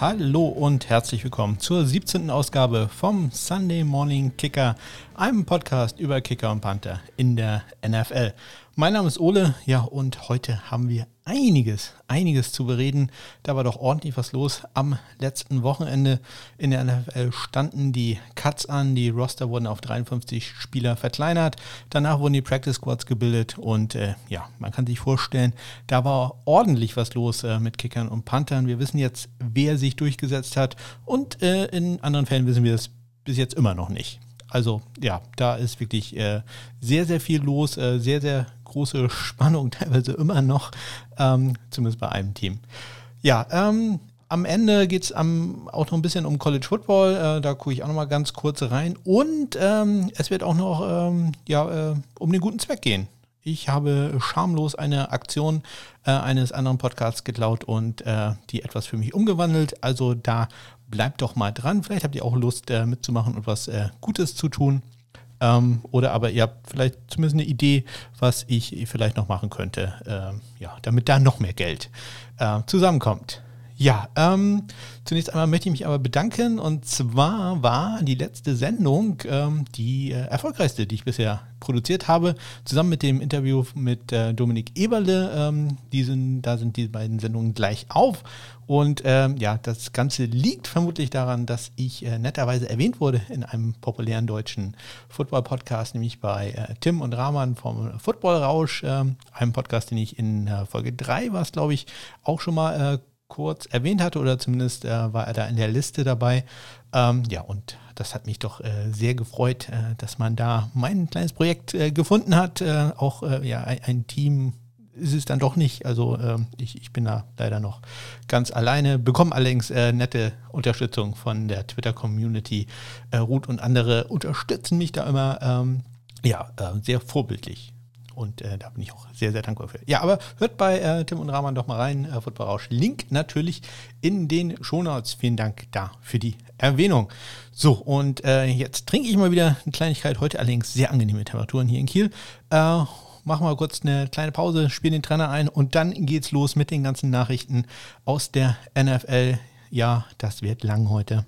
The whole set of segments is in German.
Hallo und herzlich willkommen zur 17. Ausgabe vom Sunday Morning Kicker, einem Podcast über Kicker und Panther in der NFL. Mein Name ist Ole, ja, und heute haben wir einiges, einiges zu bereden. Da war doch ordentlich was los. Am letzten Wochenende in der NFL standen die Cuts an, die Roster wurden auf 53 Spieler verkleinert. Danach wurden die Practice Squads gebildet und äh, ja, man kann sich vorstellen, da war ordentlich was los äh, mit Kickern und Panthern. Wir wissen jetzt, wer sich durchgesetzt hat und äh, in anderen Fällen wissen wir es bis jetzt immer noch nicht. Also ja, da ist wirklich äh, sehr, sehr viel los, äh, sehr, sehr große Spannung teilweise immer noch, ähm, zumindest bei einem Team. Ja, ähm, am Ende geht es auch noch ein bisschen um College Football. Äh, da gucke ich auch noch mal ganz kurz rein. Und ähm, es wird auch noch ähm, ja, äh, um den guten Zweck gehen. Ich habe schamlos eine Aktion äh, eines anderen Podcasts geklaut und äh, die etwas für mich umgewandelt. Also da bleibt doch mal dran. Vielleicht habt ihr auch Lust äh, mitzumachen und was äh, Gutes zu tun. Ähm, oder aber ihr habt vielleicht zumindest eine Idee, was ich vielleicht noch machen könnte, ähm, ja, damit da noch mehr Geld äh, zusammenkommt. Ja, ähm, zunächst einmal möchte ich mich aber bedanken. Und zwar war die letzte Sendung ähm, die äh, erfolgreichste, die ich bisher produziert habe, zusammen mit dem Interview mit äh, Dominik Eberle. Ähm, die sind, da sind die beiden Sendungen gleich auf. Und ähm, ja, das Ganze liegt vermutlich daran, dass ich äh, netterweise erwähnt wurde in einem populären deutschen Football-Podcast, nämlich bei äh, Tim und Rahman vom Football Rausch, ähm, einem Podcast, den ich in äh, Folge 3 war glaube ich, auch schon mal äh, kurz erwähnt hatte oder zumindest äh, war er da in der Liste dabei. Ähm, ja, und das hat mich doch äh, sehr gefreut, äh, dass man da mein kleines Projekt äh, gefunden hat. Äh, auch äh, ja, ein, ein, Team ist es dann doch nicht. Also ähm, ich, ich bin da leider noch ganz alleine, bekomme allerdings nette Unterstützung von der Twitter-Community. Ruth und andere unterstützen mich da immer. Ähm, ja, sehr vorbildlich. Und äh, da bin ich auch sehr, sehr dankbar für. Ja, aber hört bei äh, Tim und Rahman doch mal rein. Äh, Football Rausch. Link natürlich in den Shownotes. Vielen Dank da für die Erwähnung. So, und äh, jetzt trinke ich mal wieder eine Kleinigkeit. Heute allerdings sehr angenehme Temperaturen hier in Kiel. Äh, machen wir kurz eine kleine Pause, spielen den Trainer ein und dann geht's los mit den ganzen Nachrichten aus der NFL. Ja, das wird lang heute.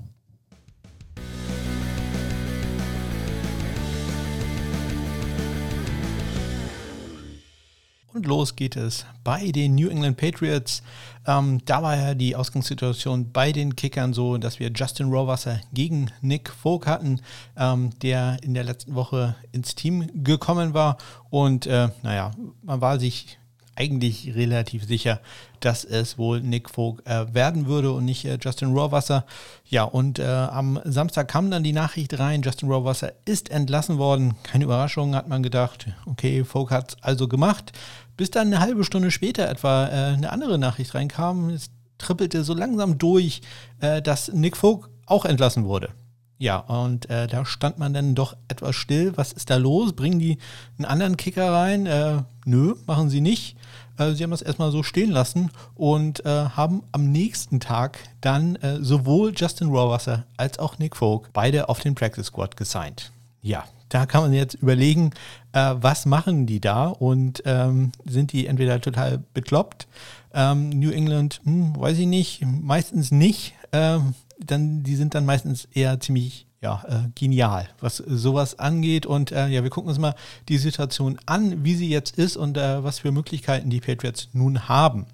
Und los geht es bei den New England Patriots. Ähm, da war ja die Ausgangssituation bei den Kickern so, dass wir Justin Rohrwasser gegen Nick Folk hatten, ähm, der in der letzten Woche ins Team gekommen war. Und äh, naja, man war sich eigentlich relativ sicher, dass es wohl Nick Vogt äh, werden würde und nicht äh, Justin Rohrwasser. Ja, und äh, am Samstag kam dann die Nachricht rein, Justin Rohrwasser ist entlassen worden. Keine Überraschung, hat man gedacht. Okay, Vogt hat es also gemacht. Bis dann eine halbe Stunde später etwa äh, eine andere Nachricht reinkam. Es trippelte so langsam durch, äh, dass Nick Vogt auch entlassen wurde. Ja, und äh, da stand man dann doch etwas still. Was ist da los? Bringen die einen anderen Kicker rein? Äh, nö, machen sie nicht. Äh, sie haben das erstmal so stehen lassen und äh, haben am nächsten Tag dann äh, sowohl Justin Rohrwasser als auch Nick Folk beide auf den Practice Squad gesigned. Ja, da kann man jetzt überlegen, äh, was machen die da und ähm, sind die entweder total bekloppt? Ähm, New England, hm, weiß ich nicht, meistens nicht. Ähm, dann, die sind dann meistens eher ziemlich ja, äh, genial, was sowas angeht. Und äh, ja, wir gucken uns mal die Situation an, wie sie jetzt ist und äh, was für Möglichkeiten die Patriots nun haben.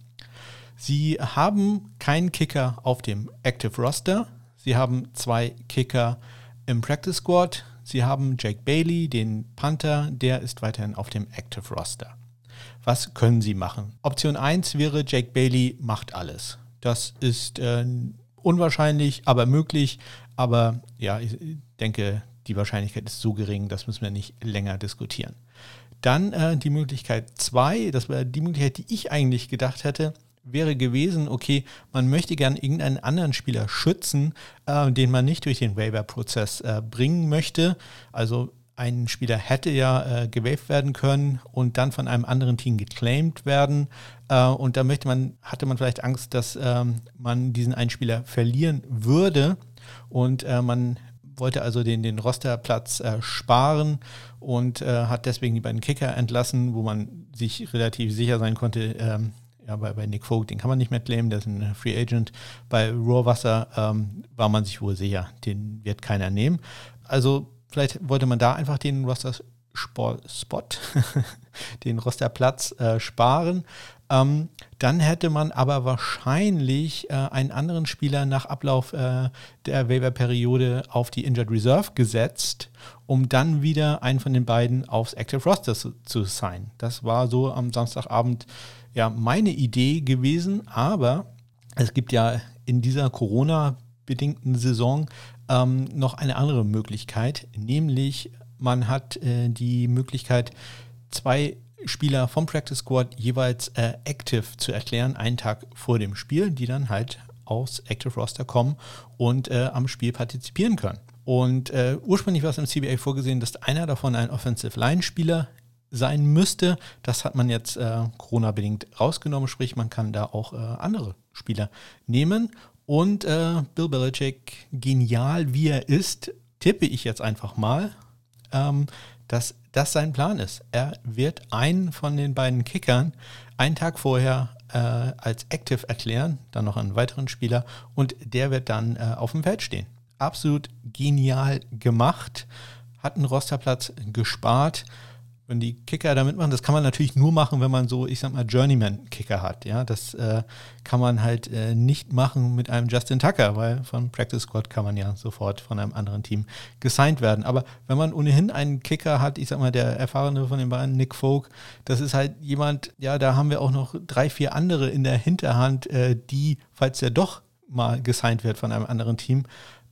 Sie haben keinen Kicker auf dem Active Roster. Sie haben zwei Kicker im Practice Squad. Sie haben Jake Bailey, den Panther, der ist weiterhin auf dem Active Roster. Was können sie machen? Option 1 wäre, Jake Bailey macht alles. Das ist äh, unwahrscheinlich, aber möglich. Aber ja, ich denke, die Wahrscheinlichkeit ist so gering, das müssen wir nicht länger diskutieren. Dann äh, die Möglichkeit 2, das wäre die Möglichkeit, die ich eigentlich gedacht hätte, wäre gewesen, okay, man möchte gern irgendeinen anderen Spieler schützen, äh, den man nicht durch den Waiver-Prozess äh, bringen möchte. Also ein Spieler hätte ja äh, gewaved werden können und dann von einem anderen Team geclaimed werden. Äh, und da möchte man, hatte man vielleicht Angst, dass ähm, man diesen einen Spieler verlieren würde. Und äh, man wollte also den, den Rosterplatz äh, sparen und äh, hat deswegen die beiden Kicker entlassen, wo man sich relativ sicher sein konnte, ähm, ja, bei, bei Nick Vogt, den kann man nicht mehr claimen, der ist ein Free Agent. Bei Rohrwasser ähm, war man sich wohl sicher, den wird keiner nehmen. Also vielleicht wollte man da einfach den Roster Spot, den Rosterplatz äh, sparen. Ähm, dann hätte man aber wahrscheinlich äh, einen anderen Spieler nach Ablauf äh, der Waiver-Periode auf die Injured Reserve gesetzt, um dann wieder einen von den beiden aufs Active Roster zu, zu sein. Das war so am Samstagabend ja meine Idee gewesen, aber es gibt ja in dieser Corona-bedingten Saison ähm, noch eine andere Möglichkeit, nämlich man hat äh, die Möglichkeit, zwei Spieler vom Practice Squad jeweils äh, active zu erklären, einen Tag vor dem Spiel, die dann halt aus Active Roster kommen und äh, am Spiel partizipieren können. Und äh, ursprünglich war es im CBA vorgesehen, dass einer davon ein Offensive Line Spieler sein müsste. Das hat man jetzt äh, Corona-bedingt rausgenommen, sprich man kann da auch äh, andere Spieler nehmen. Und äh, Bill Belichick, genial wie er ist, tippe ich jetzt einfach mal, ähm, dass das sein Plan ist. Er wird einen von den beiden Kickern einen Tag vorher äh, als Active erklären, dann noch einen weiteren Spieler und der wird dann äh, auf dem Feld stehen. Absolut genial gemacht, hat einen Rosterplatz gespart wenn die Kicker da mitmachen, das kann man natürlich nur machen, wenn man so, ich sag mal, Journeyman-Kicker hat. Ja, das äh, kann man halt äh, nicht machen mit einem Justin Tucker, weil von Practice Squad kann man ja sofort von einem anderen Team gesigned werden. Aber wenn man ohnehin einen Kicker hat, ich sag mal, der erfahrene von den beiden, Nick Folk, das ist halt jemand, ja, da haben wir auch noch drei, vier andere in der Hinterhand, äh, die, falls der doch mal gesigned wird von einem anderen Team,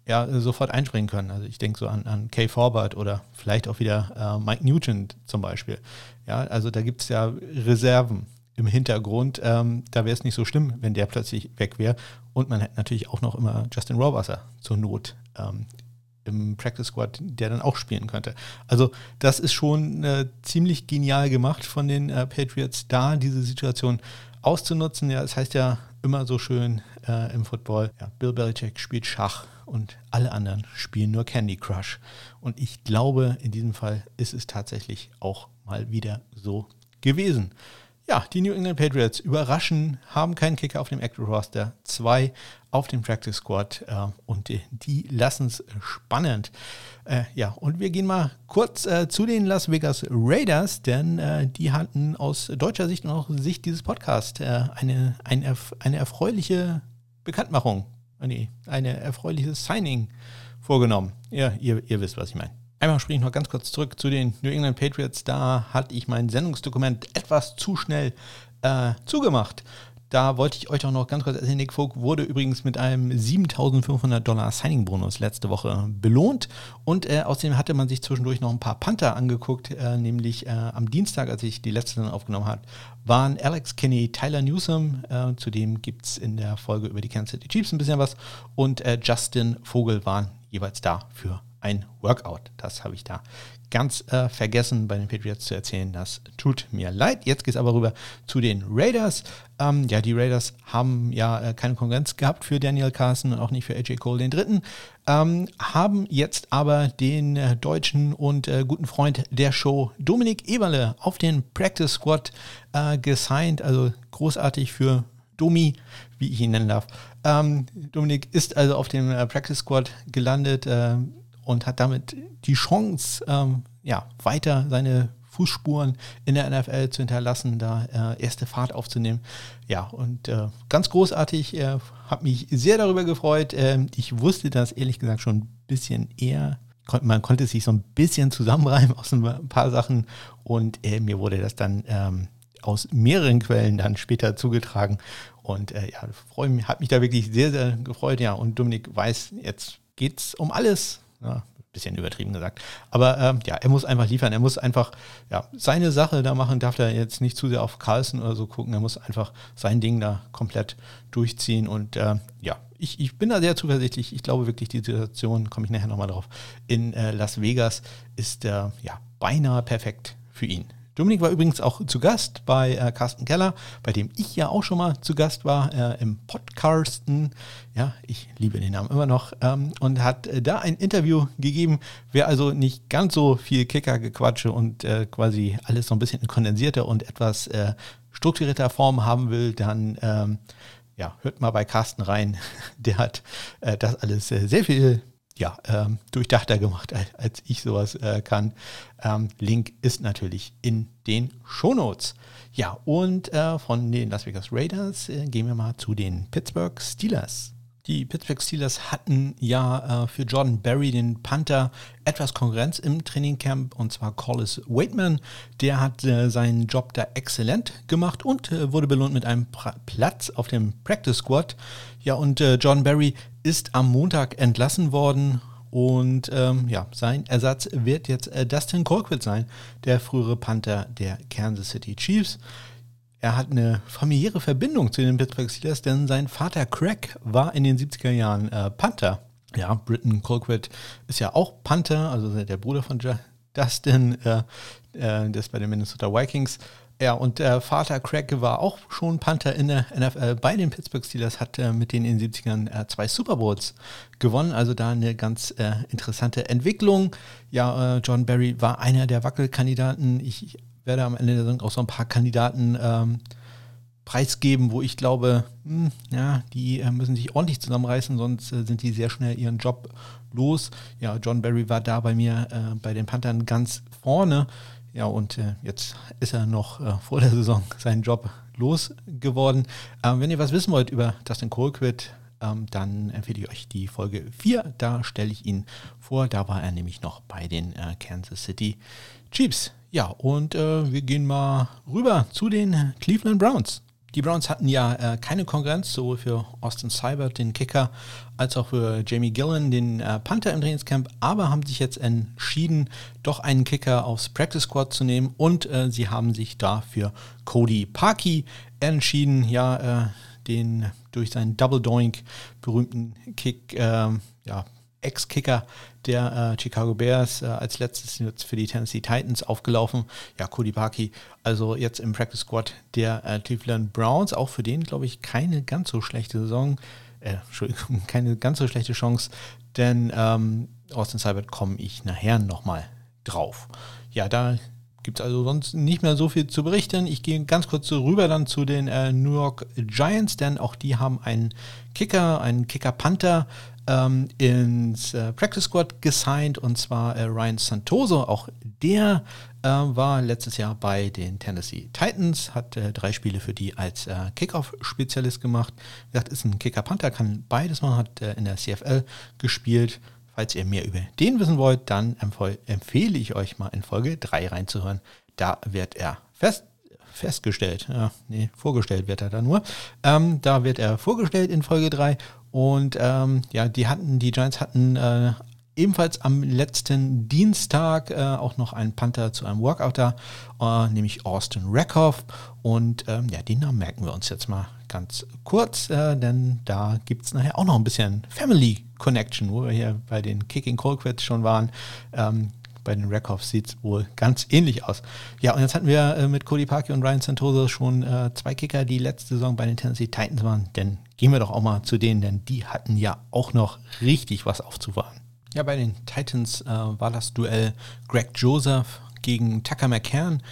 ja, sofort einspringen können. Also ich denke so an, an Kay Forbert oder vielleicht auch wieder äh, Mike Nugent zum Beispiel. Ja, also da gibt es ja Reserven im Hintergrund. Ähm, da wäre es nicht so schlimm, wenn der plötzlich weg wäre. Und man hätte natürlich auch noch immer Justin Rohrwasser zur Not ähm, im Practice Squad, der dann auch spielen könnte. Also das ist schon äh, ziemlich genial gemacht von den äh, Patriots, da diese Situation auszunutzen. Ja, es das heißt ja immer so schön äh, im Football, ja, Bill Belichick spielt Schach und alle anderen spielen nur Candy Crush. Und ich glaube, in diesem Fall ist es tatsächlich auch mal wieder so gewesen. Ja, die New England Patriots überraschen, haben keinen Kicker auf dem Active Roster, zwei auf dem Practice Squad äh, und die, lassen es spannend. Äh, ja, und wir gehen mal kurz äh, zu den Las Vegas Raiders, denn äh, die hatten aus deutscher Sicht und auch Sicht dieses Podcasts äh, eine, eine, eine erfreuliche Bekanntmachung nee, eine erfreuliches Signing vorgenommen. Ja, ihr, ihr wisst, was ich meine. Einmal springe ich noch ganz kurz zurück zu den New England Patriots. Da hatte ich mein Sendungsdokument etwas zu schnell äh, zugemacht. Da wollte ich euch auch noch ganz kurz erzählen, Nick Folk wurde übrigens mit einem 7500 Dollar Signing-Bonus letzte Woche belohnt und äh, außerdem hatte man sich zwischendurch noch ein paar Panther angeguckt, äh, nämlich äh, am Dienstag, als ich die letzte dann aufgenommen habe, waren Alex Kinney, Tyler Newsom, äh, zudem gibt es in der Folge über die Kansas City Chiefs ein bisschen was und äh, Justin Vogel waren jeweils da für ein Workout. Das habe ich da ganz äh, vergessen bei den Patriots zu erzählen. Das tut mir leid. Jetzt geht es aber rüber zu den Raiders. Ähm, ja, die Raiders haben ja äh, keine Konkurrenz gehabt für Daniel Carson und auch nicht für AJ Cole den Dritten. Ähm, haben jetzt aber den äh, deutschen und äh, guten Freund der Show Dominik Eberle auf den Practice Squad äh, gesigned. Also großartig für Domi, wie ich ihn nennen darf. Ähm, Dominik ist also auf dem äh, Practice Squad gelandet und hat damit die Chance, ähm, ja, weiter seine Fußspuren in der NFL zu hinterlassen, da äh, erste Fahrt aufzunehmen. Ja, und äh, ganz großartig, äh, habe mich sehr darüber gefreut. Ähm, ich wusste das ehrlich gesagt schon ein bisschen eher. Man konnte sich so ein bisschen zusammenreimen aus ein paar Sachen und äh, mir wurde das dann ähm, aus mehreren Quellen dann später zugetragen. Und äh, ja, mich, hat mich da wirklich sehr, sehr gefreut. Ja, und Dominik weiß, jetzt geht es um alles ja, bisschen übertrieben gesagt. Aber ähm, ja, er muss einfach liefern. Er muss einfach ja, seine Sache da machen, darf er jetzt nicht zu sehr auf Carlson oder so gucken. Er muss einfach sein Ding da komplett durchziehen. Und äh, ja, ich, ich bin da sehr zuversichtlich. Ich glaube wirklich, die Situation, komme ich nachher nochmal drauf, in äh, Las Vegas ist äh, ja beinahe perfekt für ihn. Dominik war übrigens auch zu Gast bei äh, Carsten Keller, bei dem ich ja auch schon mal zu Gast war, äh, im Podcasten. Ja, ich liebe den Namen immer noch. Ähm, und hat äh, da ein Interview gegeben. Wer also nicht ganz so viel Kicker-Gequatsche und äh, quasi alles so ein bisschen kondensierter und etwas äh, strukturierter Form haben will, dann ähm, ja, hört mal bei Carsten rein. Der hat äh, das alles sehr viel ja, ähm, durchdachter gemacht, als, als ich sowas äh, kann. Ähm, Link ist natürlich in den Shownotes. Ja, und äh, von den Las Vegas Raiders äh, gehen wir mal zu den Pittsburgh Steelers. Die Pittsburgh Steelers hatten ja äh, für Jordan Berry, den Panther, etwas Konkurrenz im Trainingcamp und zwar Collis Waitman. Der hat äh, seinen Job da exzellent gemacht und äh, wurde belohnt mit einem pra Platz auf dem Practice Squad. Ja, und äh, Jordan Berry ist am Montag entlassen worden und ähm, ja, sein Ersatz wird jetzt äh, Dustin Colquitt sein, der frühere Panther der Kansas City Chiefs. Er hat eine familiäre Verbindung zu den Pittsburgh Steelers, denn sein Vater Craig war in den 70er Jahren äh, Panther. Ja, Britton Colquitt ist ja auch Panther, also der Bruder von Dustin, äh, äh, der ist bei den Minnesota Vikings. Ja, und der Vater Craig war auch schon Panther in der NFL bei den Pittsburgh Steelers, hat äh, mit denen in den 70ern äh, zwei Super Bowls gewonnen. Also da eine ganz äh, interessante Entwicklung. Ja, äh, John Barry war einer der Wackelkandidaten. Ich werde am Ende der Saison auch so ein paar Kandidaten ähm, preisgeben, wo ich glaube, mh, hm, ja, die äh, müssen sich ordentlich zusammenreißen, sonst äh, sind die sehr schnell ihren Job los. Ja, John Barry war da bei mir äh, bei den Panthern ganz vorne. Ja, und äh, jetzt ist er noch äh, vor der Saison seinen Job losgeworden. Ähm, wenn ihr was wissen wollt über Dustin Colquitt, ähm, dann empfehle ich euch die Folge 4. Da stelle ich ihn vor. Da war er nämlich noch bei den äh, Kansas City Chiefs. Ja, und äh, wir gehen mal rüber zu den Cleveland Browns. Die Browns hatten ja äh, keine Konkurrenz, sowohl für Austin Seibert, den Kicker, als auch für Jamie Gillen, den äh, Panther im Trainingscamp, aber haben sich jetzt entschieden, doch einen Kicker aufs Practice Squad zu nehmen und äh, sie haben sich da für Cody Parkey entschieden, ja, äh, den durch seinen Double Doink berühmten Kick, ähm, ja, Ex-Kicker der äh, Chicago Bears äh, als letztes jetzt für die Tennessee Titans aufgelaufen. Ja, Cody Parkey, also jetzt im Practice Squad der äh, Cleveland Browns. Auch für den, glaube ich, keine ganz so schlechte Saison. Äh, Entschuldigung, keine ganz so schlechte Chance, denn ähm, Austin Seibert komme ich nachher nochmal drauf. Ja, da gibt es also sonst nicht mehr so viel zu berichten. Ich gehe ganz kurz rüber dann zu den äh, New York Giants, denn auch die haben einen Kicker, einen Kicker-Panther ähm, ins äh, Practice Squad gesigned und zwar äh, Ryan Santoso. Auch der äh, war letztes Jahr bei den Tennessee Titans, hat äh, drei Spiele für die als äh, Kickoff-Spezialist gemacht. Wie gesagt, ist ein Kicker-Panther, kann beides machen, hat äh, in der CFL gespielt. Falls ihr mehr über den wissen wollt, dann empfehle ich euch mal in Folge 3 reinzuhören. Da wird er fest festgestellt. Ja, nee, vorgestellt wird er da nur. Ähm, da wird er vorgestellt in Folge 3 und ähm, ja, die hatten, die Giants hatten äh, ebenfalls am letzten Dienstag äh, auch noch einen Panther zu einem Workout da, äh, nämlich Austin Rackhoff. Und ähm, ja, den Namen merken wir uns jetzt mal ganz kurz, äh, denn da gibt es nachher auch noch ein bisschen Family Connection, wo wir hier bei den Kicking Colquets schon waren. Ähm, bei den Rackhoffs sieht es wohl ganz ähnlich aus. Ja, und jetzt hatten wir äh, mit Cody Parkey und Ryan Santoso schon äh, zwei Kicker, die letzte Saison bei den Tennessee Titans waren. Denn gehen wir doch auch mal zu denen, denn die hatten ja auch noch richtig was aufzufahren. Ja, bei den Titans äh, war das Duell Greg Joseph gegen Tucker McCann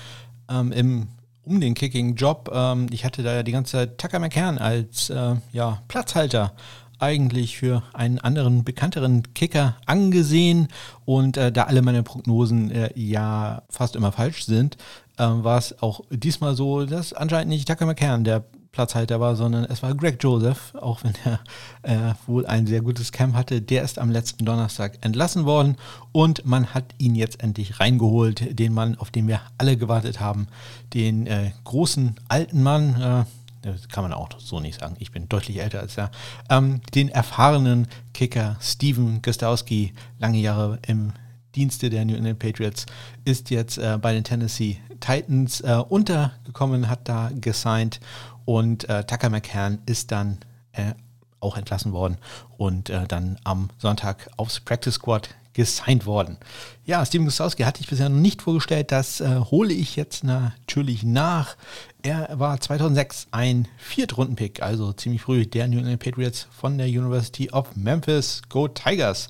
ähm, im um den Kicking-Job. Ähm, ich hatte da ja die ganze Zeit Tucker McCann als äh, ja, Platzhalter eigentlich für einen anderen bekannteren Kicker angesehen und äh, da alle meine Prognosen äh, ja fast immer falsch sind, äh, war es auch diesmal so, dass anscheinend nicht Tucker McCann der Platzhalter war, sondern es war Greg Joseph, auch wenn er äh, wohl ein sehr gutes Camp hatte. Der ist am letzten Donnerstag entlassen worden und man hat ihn jetzt endlich reingeholt, den Mann, auf den wir alle gewartet haben, den äh, großen alten Mann, äh, das kann man auch so nicht sagen, ich bin deutlich älter als er, ähm, den erfahrenen Kicker Steven Gostowski, lange Jahre im Dienste der New England Patriots, ist jetzt äh, bei den Tennessee Titans äh, untergekommen, hat da gesigned und äh, Tucker McCann ist dann äh, auch entlassen worden und äh, dann am Sonntag aufs Practice Squad gesigned worden. Ja, Steven Gostowski hatte ich bisher noch nicht vorgestellt, das äh, hole ich jetzt natürlich nach. Er war 2006 ein Viertrunden-Pick, also ziemlich früh der New England Patriots von der University of Memphis. Go Tigers!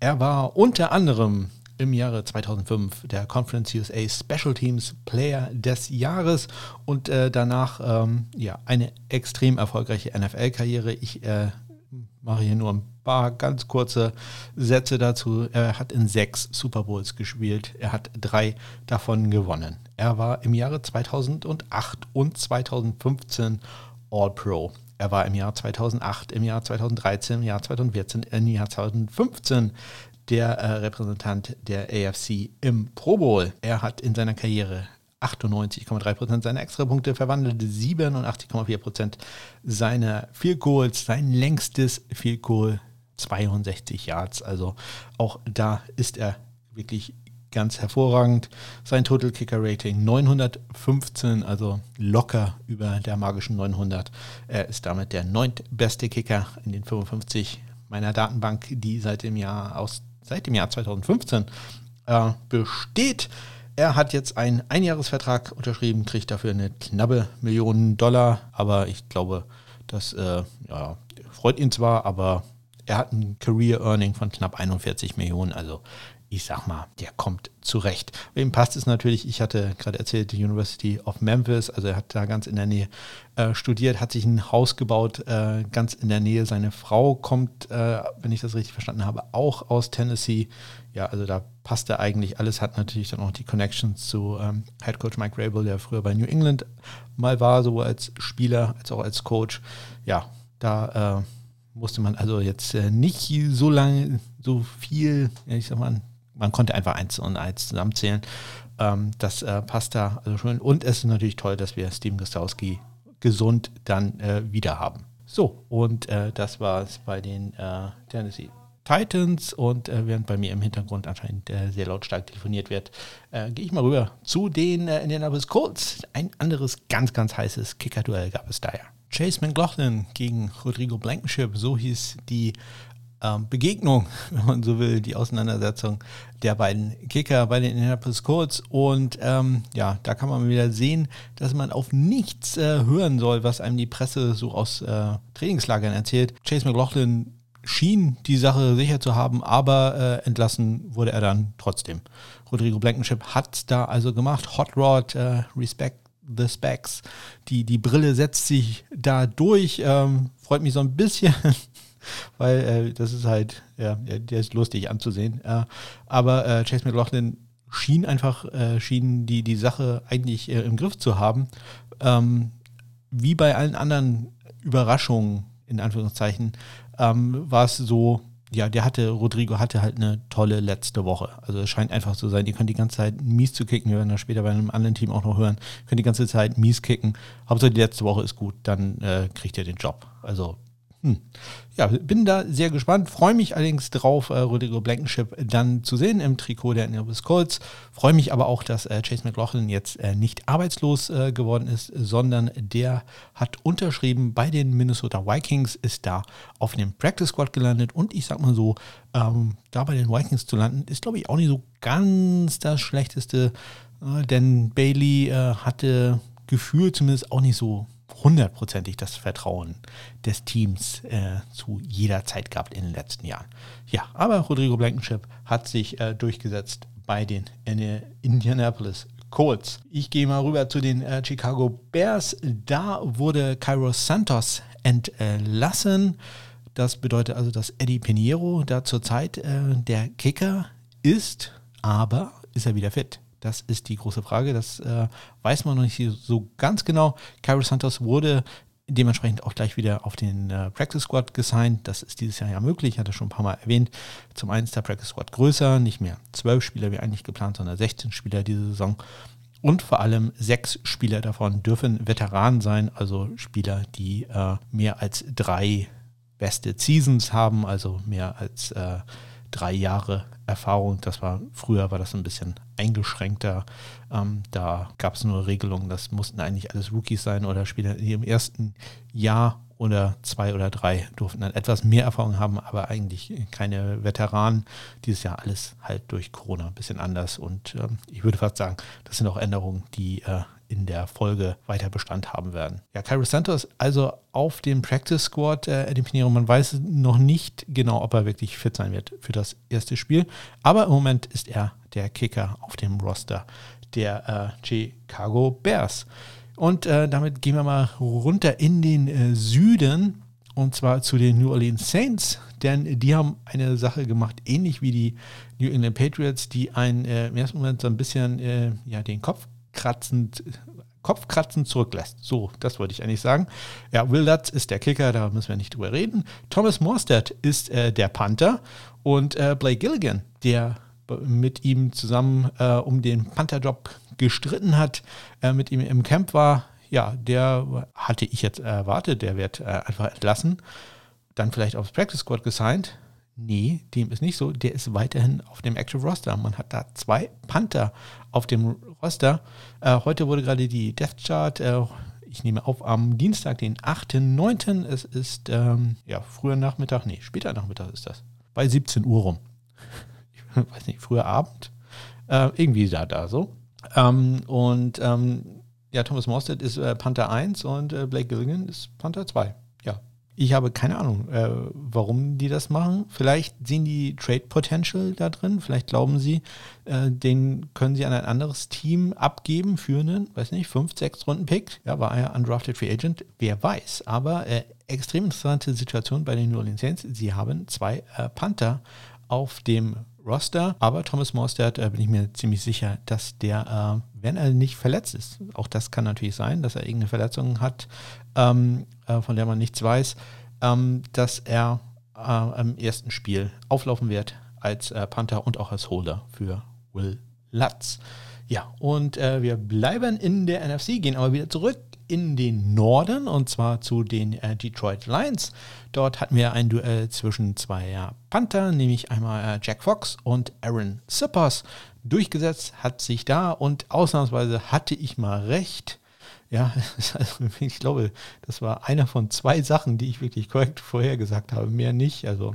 Er war unter anderem im Jahre 2005 der Conference USA Special Teams Player des Jahres und äh, danach ähm, ja, eine extrem erfolgreiche NFL-Karriere. Ich äh, mache hier nur ein paar ganz kurze Sätze dazu. Er hat in sechs Super Bowls gespielt. Er hat drei davon gewonnen. Er war im Jahre 2008 und 2015 All-Pro. Er war im Jahr 2008, im Jahr 2013, im Jahr 2014, im Jahr 2015 der äh, Repräsentant der AFC im Pro Bowl. Er hat in seiner Karriere 98,3% seiner Extrapunkte verwandelt, 87,4% seiner Field Goals, sein längstes Field Goal 62 Yards. Also auch da ist er wirklich ganz hervorragend. Sein Total Kicker Rating 915, also locker über der magischen 900. Er ist damit der neuntbeste Kicker in den 55 meiner Datenbank, die seit dem Jahr aus seit dem Jahr 2015 äh, besteht. Er hat jetzt einen Einjahresvertrag unterschrieben, kriegt dafür eine knappe Million Dollar, aber ich glaube, das äh, ja, freut ihn zwar, aber er hat ein Career Earning von knapp 41 Millionen, also ich sag mal, der kommt zurecht. Wem passt es natürlich? Ich hatte gerade erzählt, die University of Memphis, also er hat da ganz in der Nähe äh, studiert, hat sich ein Haus gebaut, äh, ganz in der Nähe. Seine Frau kommt, äh, wenn ich das richtig verstanden habe, auch aus Tennessee. Ja, also da passt er eigentlich alles, hat natürlich dann auch die Connections zu ähm, Head Coach Mike Rabel, der früher bei New England mal war, sowohl als Spieler als auch als Coach. Ja, da äh, musste man also jetzt äh, nicht so lange, so viel, ich sag mal, man konnte einfach eins und eins zusammenzählen. Ähm, das äh, passt da also schön. Und es ist natürlich toll, dass wir Steven Gostowski gesund dann äh, wieder haben. So, und äh, das war es bei den äh, Tennessee Titans. Und äh, während bei mir im Hintergrund anscheinend äh, sehr lautstark telefoniert wird, gehe ich mal rüber zu den Indianapolis Colts. Ein anderes ganz, ganz heißes Kicker-Duell gab es da ja. Chase McLaughlin gegen Rodrigo Blankenship, so hieß die ähm, Begegnung, wenn man so will, die Auseinandersetzung der beiden Kicker bei den Indianapolis Colts. Und ähm, ja, da kann man wieder sehen, dass man auf nichts äh, hören soll, was einem die Presse so aus äh, Trainingslagern erzählt. Chase McLaughlin schien die Sache sicher zu haben, aber äh, entlassen wurde er dann trotzdem. Rodrigo Blankenship hat da also gemacht. Hot Rod, äh, Respect the Specs. Die, die Brille setzt sich da durch. Ähm, freut mich so ein bisschen, weil äh, das ist halt, ja, der ist lustig anzusehen. Äh, aber äh, Chase McLaughlin schien einfach, äh, schien die, die Sache eigentlich äh, im Griff zu haben. Ähm, wie bei allen anderen Überraschungen, in Anführungszeichen, ähm, war es so, ja, der hatte, Rodrigo hatte halt eine tolle letzte Woche. Also es scheint einfach so sein, die können die ganze Zeit mies zu kicken. Wir werden das später bei einem anderen Team auch noch hören. Können die ganze Zeit mies kicken. Hauptsache die letzte Woche ist gut, dann äh, kriegt ihr den Job. Also hm. Ja, bin da sehr gespannt. Freue mich allerdings drauf, äh, Rodrigo Blankenship dann zu sehen im Trikot der Indianapolis Colts. Freue mich aber auch, dass äh, Chase McLaughlin jetzt äh, nicht arbeitslos äh, geworden ist, sondern der hat unterschrieben bei den Minnesota Vikings, ist da auf dem Practice Squad gelandet und ich sag mal so, ähm, da bei den Vikings zu landen, ist glaube ich auch nicht so ganz das Schlechteste, äh, denn Bailey äh, hatte Gefühl zumindest auch nicht so hundertprozentig das Vertrauen des Teams äh, zu jeder Zeit gehabt in den letzten Jahren. Ja, aber Rodrigo Blankenship hat sich äh, durchgesetzt bei den Indianapolis Colts. Ich gehe mal rüber zu den äh, Chicago Bears. Da wurde Kairos Santos entlassen. Das bedeutet also, dass Eddie Pinheiro da zurzeit äh, der Kicker ist, aber ist er wieder fit? Das ist die große Frage. Das äh, weiß man noch nicht so ganz genau. Cairo Santos wurde dementsprechend auch gleich wieder auf den äh, Practice Squad gesigned. Das ist dieses Jahr ja möglich, hatte schon ein paar Mal erwähnt. Zum einen ist der Practice Squad größer, nicht mehr zwölf Spieler wie eigentlich geplant, sondern 16 Spieler diese Saison. Und vor allem sechs Spieler davon dürfen Veteranen sein, also Spieler, die äh, mehr als drei beste Seasons haben, also mehr als äh, drei Jahre Erfahrung. Das war früher war das ein bisschen eingeschränkter. Ähm, da gab es nur Regelungen, das mussten eigentlich alles Rookies sein oder Spieler, die im ersten Jahr oder zwei oder drei durften dann etwas mehr Erfahrung haben, aber eigentlich keine Veteranen. Dieses Jahr alles halt durch Corona ein bisschen anders und ähm, ich würde fast sagen, das sind auch Änderungen, die äh, in der Folge weiter Bestand haben werden. Ja, Cairo Santos also auf dem Practice Squad, äh, Eddie Pinheiro, man weiß noch nicht genau, ob er wirklich fit sein wird für das erste Spiel, aber im Moment ist er der Kicker auf dem Roster der äh, Chicago Bears. Und äh, damit gehen wir mal runter in den äh, Süden und zwar zu den New Orleans Saints, denn die haben eine Sache gemacht, ähnlich wie die New England Patriots, die einen äh, im ersten Moment so ein bisschen äh, ja, den Kopf kratzend, kopfkratzend zurücklässt. So, das wollte ich eigentlich sagen. Ja, Will Lutz ist der Kicker, da müssen wir nicht drüber reden. Thomas Morstead ist äh, der Panther und äh, Blake Gilligan, der mit ihm zusammen äh, um den Panther-Job gestritten hat, äh, mit ihm im Camp war, ja, der hatte ich jetzt erwartet, der wird äh, einfach entlassen, dann vielleicht aufs Practice Squad gesigned. Nee, dem ist nicht so. Der ist weiterhin auf dem Active Roster. Man hat da zwei Panther auf dem Roster. Äh, heute wurde gerade die Death Chart, äh, ich nehme auf am Dienstag, den 8.9. Es ist ähm, ja früher Nachmittag, nee, später Nachmittag ist das. Bei 17 Uhr rum. Ich weiß nicht, früher Abend. Äh, irgendwie da, da so. Ähm, und ähm, ja, Thomas Morstead ist äh, Panther 1 und äh, Blake Gilligan ist Panther 2. Ich habe keine Ahnung, äh, warum die das machen. Vielleicht sehen die Trade Potential da drin. Vielleicht glauben sie, äh, den können sie an ein anderes Team abgeben für einen, weiß nicht, 5, 6 Runden Pick. Ja, war er Undrafted Free Agent. Wer weiß. Aber äh, extrem interessante Situation bei den New Orleans Saints. Sie haben zwei äh, Panther auf dem Roster. Aber Thomas Morstead äh, bin ich mir ziemlich sicher, dass der, äh, wenn er nicht verletzt ist, auch das kann natürlich sein, dass er irgendeine Verletzung hat, ähm, äh, von der man nichts weiß, ähm, dass er äh, im ersten Spiel auflaufen wird als äh, Panther und auch als Holder für Will Lutz. Ja, und äh, wir bleiben in der NFC, gehen aber wieder zurück in den Norden und zwar zu den äh, Detroit Lions. Dort hatten wir ein Duell zwischen zwei äh, Panther, nämlich einmal äh, Jack Fox und Aaron Sippers. Durchgesetzt hat sich da und ausnahmsweise hatte ich mal recht. Ja, ich glaube, das war einer von zwei Sachen, die ich wirklich korrekt vorhergesagt habe, mehr nicht. Also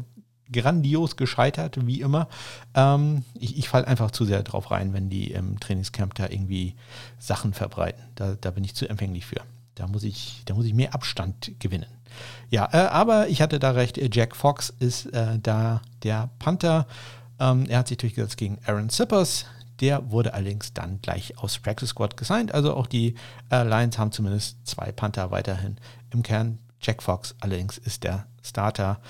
grandios gescheitert, wie immer. Ähm, ich, ich falle einfach zu sehr drauf rein, wenn die im Trainingscamp da irgendwie Sachen verbreiten. Da, da bin ich zu empfänglich für. Da muss ich, da muss ich mehr Abstand gewinnen. Ja, äh, aber ich hatte da recht. Jack Fox ist äh, da der Panther. Ähm, er hat sich durchgesetzt gegen Aaron Sippers. Der wurde allerdings dann gleich aus Practice Squad gesigned. Also auch die äh, Lions haben zumindest zwei Panther weiterhin im Kern. Jack Fox allerdings ist der Starter.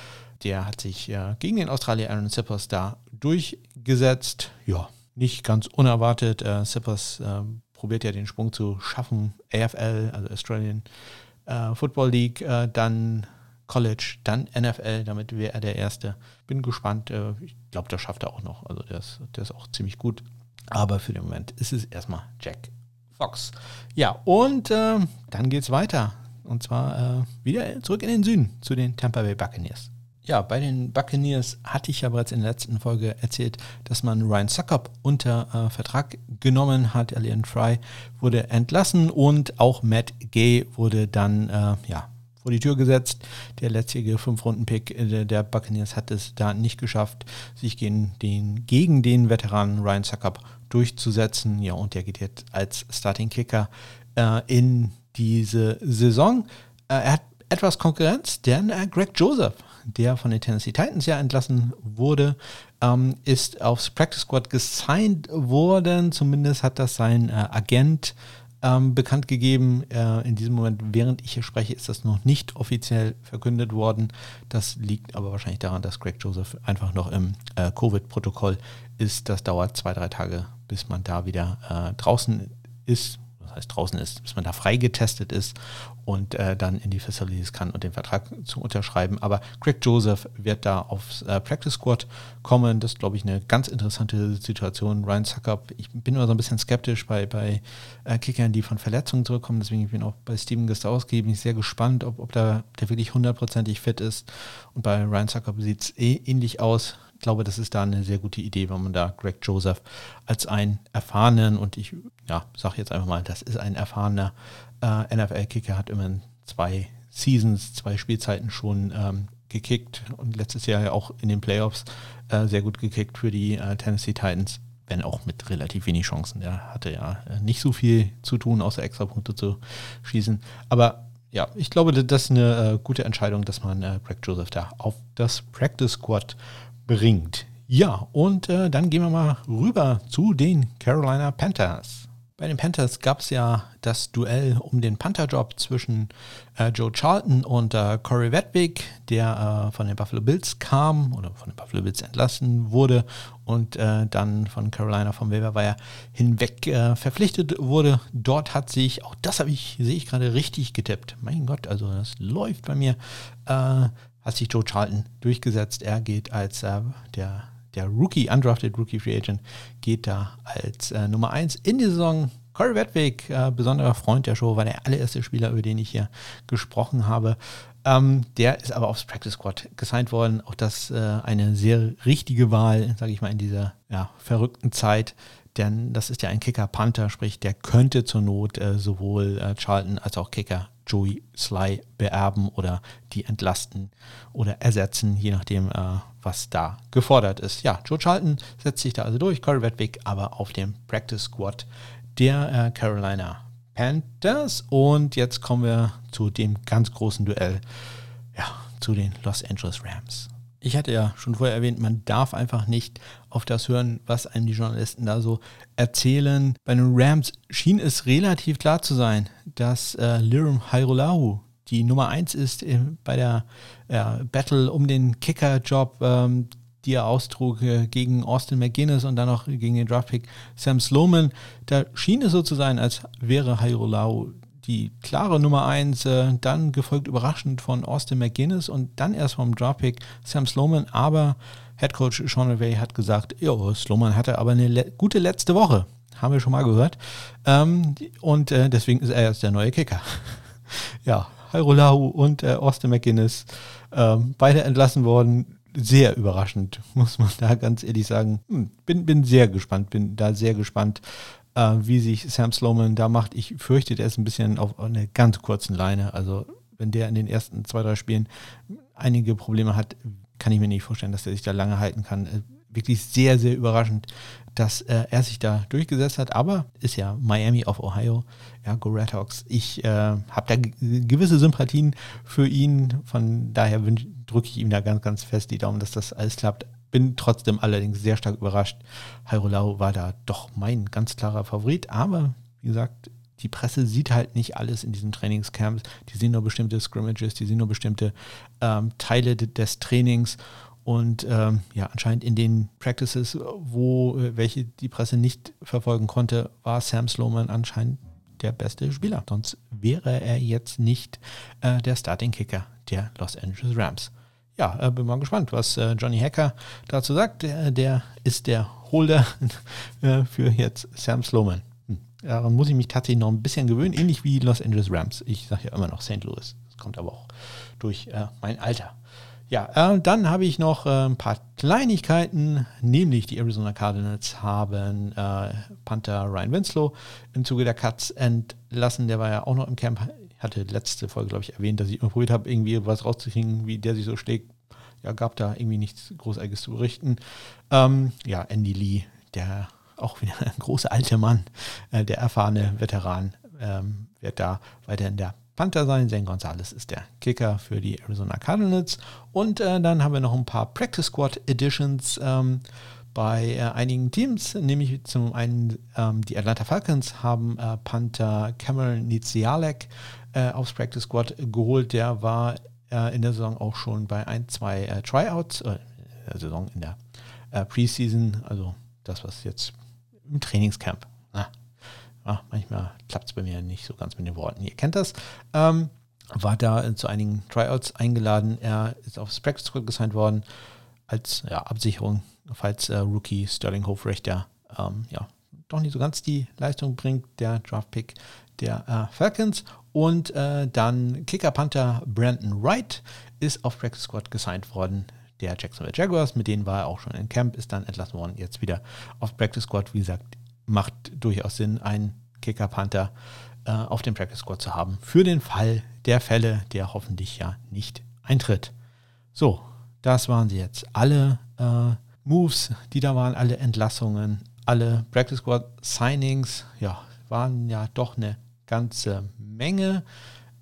Der hat sich äh, gegen den Australier Aaron Sippers da durchgesetzt. Ja, nicht ganz unerwartet. Äh, Sippers äh, probiert ja den Sprung zu schaffen. AFL, also Australian äh, Football League, äh, dann College, dann NFL. Damit wäre er der Erste. Bin gespannt. Äh, ich glaube, das schafft er auch noch. Also der ist, der ist auch ziemlich gut. Aber für den Moment ist es erstmal Jack Fox. Ja, und dann geht es weiter. Und zwar wieder zurück in den Süden zu den Tampa Bay Buccaneers. Ja, bei den Buccaneers hatte ich ja bereits in der letzten Folge erzählt, dass man Ryan Suckup unter äh, Vertrag genommen hat. Alien Fry wurde entlassen und auch Matt Gay wurde dann äh, ja, vor die Tür gesetzt. Der letzte Fünf-Runden-Pick äh, der Buccaneers hat es da nicht geschafft, sich gegen den, gegen den Veteranen Ryan Suckup durchzusetzen. Ja, und der geht jetzt als Starting-Kicker äh, in diese Saison. Äh, er hat etwas Konkurrenz, denn äh, Greg Joseph der von den Tennessee Titans ja entlassen wurde, ähm, ist aufs Practice Squad gesigned worden. Zumindest hat das sein äh, Agent ähm, bekannt gegeben. Äh, in diesem Moment, während ich hier spreche, ist das noch nicht offiziell verkündet worden. Das liegt aber wahrscheinlich daran, dass Greg Joseph einfach noch im äh, Covid-Protokoll ist. Das dauert zwei, drei Tage, bis man da wieder äh, draußen ist heißt draußen ist, bis man da freigetestet ist und äh, dann in die Facilities kann und den Vertrag zu unterschreiben. Aber Greg Joseph wird da aufs äh, Practice Squad kommen. Das ist, glaube ich, eine ganz interessante Situation. Ryan Suckup, ich bin immer so ein bisschen skeptisch bei, bei äh, Kickern, die von Verletzungen zurückkommen. Deswegen bin ich auch bei Steven Gastowski bin ich sehr gespannt, ob, ob da der wirklich hundertprozentig fit ist. Und bei Ryan Suckup sieht es eh ähnlich aus glaube, das ist da eine sehr gute Idee, wenn man da Greg Joseph als einen erfahrenen und ich ja, sage jetzt einfach mal, das ist ein erfahrener äh, NFL-Kicker, hat immerhin zwei Seasons, zwei Spielzeiten schon ähm, gekickt und letztes Jahr ja auch in den Playoffs äh, sehr gut gekickt für die äh, Tennessee Titans, wenn auch mit relativ wenig Chancen. Der hatte ja äh, nicht so viel zu tun, außer extra Punkte zu schießen. Aber ja, ich glaube, das ist eine äh, gute Entscheidung, dass man äh, Greg Joseph da auf das Practice Squad bringt. Ja, und äh, dann gehen wir mal rüber zu den Carolina Panthers. Bei den Panthers gab es ja das Duell um den Panther-Job zwischen äh, Joe Charlton und äh, Corey Wedwig, der äh, von den Buffalo Bills kam oder von den Buffalo Bills entlassen wurde und äh, dann von Carolina vom Waiver hinweg äh, verpflichtet wurde. Dort hat sich, auch das habe ich, sehe ich gerade richtig getippt. Mein Gott, also das läuft bei mir. Äh, hat sich Joe Charlton durchgesetzt. Er geht als der der Rookie, undrafted Rookie Free Agent, geht da als äh, Nummer 1 in die Saison. Corey Wedwig, äh, besonderer Freund der Show, war der allererste Spieler, über den ich hier gesprochen habe. Ähm, der ist aber aufs Practice Squad gesigned worden. Auch das äh, eine sehr richtige Wahl, sage ich mal, in dieser ja, verrückten Zeit. Denn das ist ja ein Kicker-Panther, sprich, der könnte zur Not äh, sowohl äh, Charlton als auch Kicker Joey Sly beerben oder die entlasten oder ersetzen, je nachdem, äh, was da gefordert ist. Ja, Joe Charlton setzt sich da also durch, Corey Wedwig aber auf dem Practice Squad der äh, Carolina Panthers. Und jetzt kommen wir zu dem ganz großen Duell, ja, zu den Los Angeles Rams. Ich hatte ja schon vorher erwähnt, man darf einfach nicht auf das hören, was einem die Journalisten da so erzählen. Bei den Rams schien es relativ klar zu sein, dass äh, Lirum Hairolahu die Nummer 1 ist äh, bei der äh, Battle um den Kicker-Job, ähm, die er austrug äh, gegen Austin McGuinness und dann noch gegen den Draftpick Sam Sloman. Da schien es so zu sein, als wäre Hairolau die klare Nummer 1, äh, dann gefolgt überraschend von Austin McGuinness und dann erst vom Draftpick Sam Sloman, aber Head Coach Sean McVay hat gesagt, jo, Sloman hatte aber eine le gute letzte Woche, haben wir schon mal gehört ähm, und äh, deswegen ist er jetzt der neue Kicker. ja, Hairolau und äh, Austin McGuinness, ähm, beide entlassen worden, sehr überraschend, muss man da ganz ehrlich sagen. Hm, bin, bin sehr gespannt, bin da sehr gespannt, äh, wie sich Sam Sloman da macht. Ich fürchte, der ist ein bisschen auf einer ganz kurzen Leine. Also wenn der in den ersten zwei, drei Spielen einige Probleme hat, kann ich mir nicht vorstellen, dass er sich da lange halten kann. Äh, wirklich sehr, sehr überraschend, dass äh, er sich da durchgesetzt hat. Aber ist ja Miami of Ohio, ja, Go Red Hawks. Ich äh, habe da gewisse Sympathien für ihn. Von daher drücke ich ihm da ganz, ganz fest die Daumen, dass das alles klappt. Bin trotzdem allerdings sehr stark überrascht. Hairolau war da doch mein ganz klarer Favorit. Aber wie gesagt, die Presse sieht halt nicht alles in diesen Trainingscamps. Die sehen nur bestimmte Scrimmages, die sehen nur bestimmte ähm, Teile des Trainings. Und ähm, ja, anscheinend in den Practices, wo äh, welche die Presse nicht verfolgen konnte, war Sam Sloman anscheinend der beste Spieler. Sonst wäre er jetzt nicht äh, der Starting Kicker der Los Angeles Rams ja, äh, bin mal gespannt, was äh, Johnny Hacker dazu sagt. Der, ist der Holder äh, für jetzt Sam Sloman. Hm. Daran muss ich mich tatsächlich noch ein bisschen gewöhnen, ähnlich wie Los Angeles Rams. Ich sage ja immer noch St. Louis. Das kommt aber auch durch mein Alter. Ja, dann habe ich noch ein paar Kleinigkeiten, nämlich die Arizona Cardinals haben Panther Ryan Winslow im Zuge der Cuts entlassen. Der war ja auch noch im Camp hatte letzte Folge, glaube ich, erwähnt, dass ich immer probiert habe, irgendwie was rauszukriegen, wie der sich so schlägt. Ja, gab da irgendwie nichts Großartiges zu berichten. Ähm, ja, Andy Lee, der auch wieder ein großer alter Mann, äh, der erfahrene Veteran, ähm, wird da weiter in der Panther sein. Zane Gonzalez ist der Kicker für die Arizona Cardinals. Und äh, dann haben wir noch ein paar Practice Squad Editions ähm, bei äh, einigen Teams, nämlich zum einen ähm, die Atlanta Falcons haben äh, Panther Cameron Nizialek äh, aufs Practice Squad geholt. Der war äh, in der Saison auch schon bei ein, zwei äh, Tryouts, äh, in der Saison in der äh, Preseason, also das, was jetzt im Trainingscamp. Na, ja, manchmal klappt es bei mir nicht so ganz mit den Worten. Ihr kennt das. Ähm, war da zu einigen Tryouts eingeladen. Er ist aufs Practice Squad gesigned worden als ja, Absicherung, falls äh, Rookie Sterling Hofrechter ähm, ja, doch nicht so ganz die Leistung bringt, der Draft-Pick der äh, Falcons. Und äh, dann Kicker Panther Brandon Wright ist auf Practice Squad gesigned worden. Der Jacksonville Jaguars, mit denen war er auch schon in Camp, ist dann entlassen worden. Jetzt wieder auf Practice Squad. Wie gesagt, macht durchaus Sinn, einen Kicker Panther äh, auf dem Practice Squad zu haben. Für den Fall der Fälle, der hoffentlich ja nicht eintritt. So, das waren sie jetzt. Alle äh, Moves, die da waren, alle Entlassungen, alle Practice Squad Signings, ja, waren ja doch eine ganze Menge.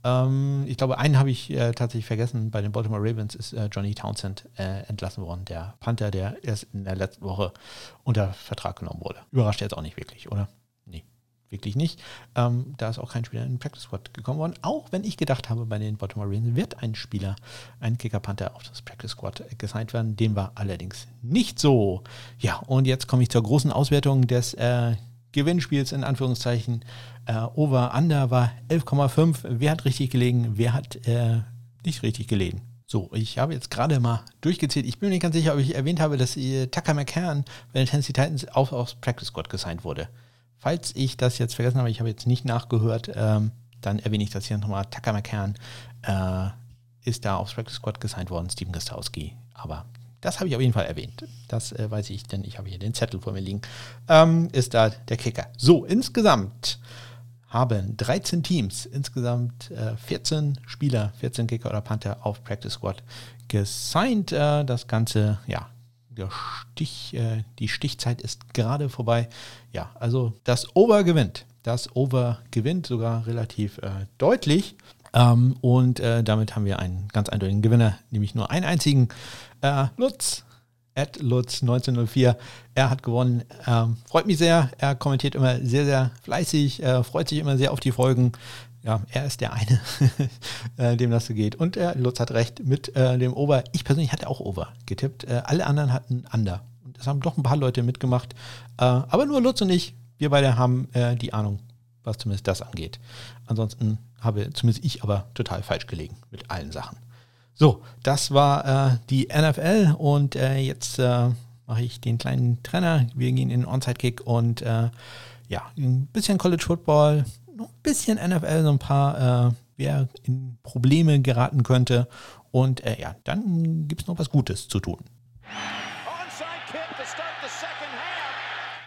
Ähm, ich glaube, einen habe ich äh, tatsächlich vergessen. Bei den Baltimore Ravens ist äh, Johnny Townsend äh, entlassen worden, der Panther, der erst in der letzten Woche unter Vertrag genommen wurde. Überrascht jetzt auch nicht wirklich, oder? Nee, wirklich nicht. Ähm, da ist auch kein Spieler in den Practice Squad gekommen worden. Auch wenn ich gedacht habe, bei den Baltimore Ravens wird ein Spieler, ein Kicker-Panther auf das Practice Squad gesigned werden. Dem war allerdings nicht so. Ja, und jetzt komme ich zur großen Auswertung des äh, Gewinnspiels in Anführungszeichen. Äh, Over Under war 11,5. Wer hat richtig gelegen? Wer hat äh, nicht richtig gelegen? So, ich habe jetzt gerade mal durchgezählt. Ich bin mir nicht ganz sicher, ob ich erwähnt habe, dass äh, Tucker McCann bei den Tennessee Titans auf, aufs Practice Squad gesigned wurde. Falls ich das jetzt vergessen habe, ich habe jetzt nicht nachgehört, ähm, dann erwähne ich das hier nochmal. Tucker McCann äh, ist da aufs Practice Squad gesigned worden, Steven Gostowski. Aber das habe ich auf jeden Fall erwähnt. Das äh, weiß ich, denn ich habe hier den Zettel vor mir liegen. Ähm, ist da der Kicker. So, insgesamt haben 13 Teams, insgesamt äh, 14 Spieler, 14 Kicker oder Panther auf Practice Squad gesigned. Äh, das Ganze, ja, Stich, äh, die Stichzeit ist gerade vorbei. Ja, also das Over gewinnt. Das Over gewinnt sogar relativ äh, deutlich. Ähm, und äh, damit haben wir einen ganz eindeutigen Gewinner, nämlich nur einen einzigen. Äh, Lutz, at Lutz 1904. Er hat gewonnen. Ähm, freut mich sehr. Er kommentiert immer sehr, sehr fleißig, äh, freut sich immer sehr auf die Folgen. Ja, er ist der eine, äh, dem das so geht. Und äh, Lutz hat recht mit äh, dem Over. Ich persönlich hatte auch Over getippt. Äh, alle anderen hatten Under. Und das haben doch ein paar Leute mitgemacht. Aber nur Lutz und ich, wir beide haben die Ahnung, was zumindest das angeht. Ansonsten habe zumindest ich aber total falsch gelegen mit allen Sachen. So, das war äh, die NFL und äh, jetzt äh, mache ich den kleinen Trainer. Wir gehen in den Onside-Kick und äh, ja, ein bisschen College Football, noch ein bisschen NFL, so ein paar, äh, wer in Probleme geraten könnte. Und äh, ja, dann gibt es noch was Gutes zu tun.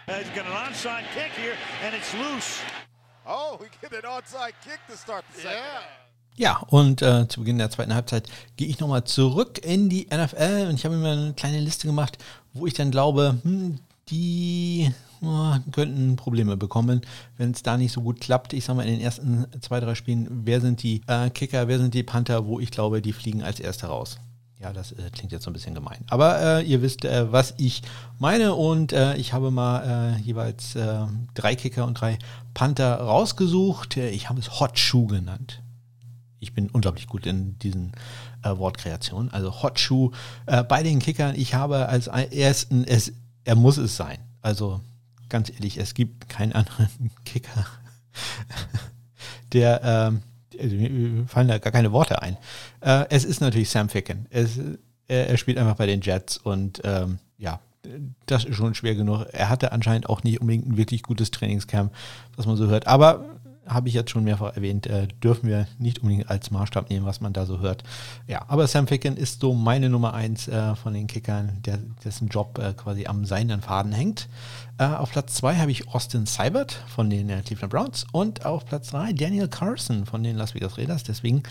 He's got an onside kick here and it's loose. Oh, we get an onside kick to start the second yeah. Ja, und äh, zu Beginn der zweiten Halbzeit gehe ich nochmal zurück in die NFL und ich habe mir eine kleine Liste gemacht, wo ich dann glaube, hm, die oh, könnten Probleme bekommen, wenn es da nicht so gut klappt. Ich sage mal, in den ersten zwei, drei Spielen, wer sind die äh, Kicker, wer sind die Panther, wo ich glaube, die fliegen als Erste raus. Ja, das äh, klingt jetzt so ein bisschen gemein. Aber äh, ihr wisst, äh, was ich meine. Und äh, ich habe mal äh, jeweils äh, drei Kicker und drei Panther rausgesucht. ich habe es Hot Shoe genannt. Ich bin unglaublich gut in diesen Wortkreationen. Also Hot Shoe bei den Kickern. Ich habe als ersten, es, er muss es sein. Also ganz ehrlich, es gibt keinen anderen Kicker, der ähm, mir fallen da gar keine Worte ein. Äh, es ist natürlich Sam Ficken. Es, er, er, spielt einfach bei den Jets und ähm, ja, das ist schon schwer genug. Er hatte anscheinend auch nicht unbedingt ein wirklich gutes Trainingscamp, was man so hört. Aber habe ich jetzt schon mehrfach erwähnt, äh, dürfen wir nicht unbedingt als Maßstab nehmen, was man da so hört. Ja, aber Sam Ficken ist so meine Nummer eins äh, von den Kickern, der, dessen Job äh, quasi am seinen Faden hängt. Äh, auf Platz zwei habe ich Austin Seibert von den äh, Cleveland Browns und auf Platz drei Daniel Carson von den Las Vegas Raiders. Deswegen,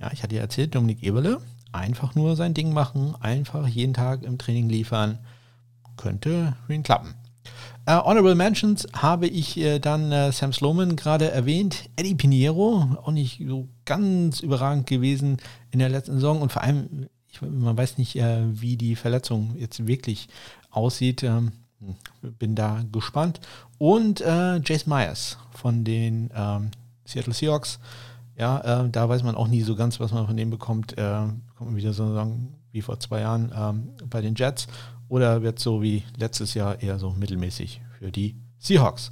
ja, ich hatte ja erzählt, Dominik Eberle, einfach nur sein Ding machen, einfach jeden Tag im Training liefern, könnte für ihn klappen. Uh, Honorable Mentions habe ich äh, dann äh, Sam Sloman gerade erwähnt. Eddie Pinheiro, auch nicht so ganz überragend gewesen in der letzten Saison und vor allem, ich, man weiß nicht, äh, wie die Verletzung jetzt wirklich aussieht. Ähm, bin da gespannt. Und äh, Jason Myers von den ähm, Seattle Seahawks. Ja, äh, da weiß man auch nie so ganz, was man von dem bekommt. Kommt man wieder so wie vor zwei Jahren ähm, bei den Jets oder wird so wie letztes Jahr eher so mittelmäßig für die Seahawks?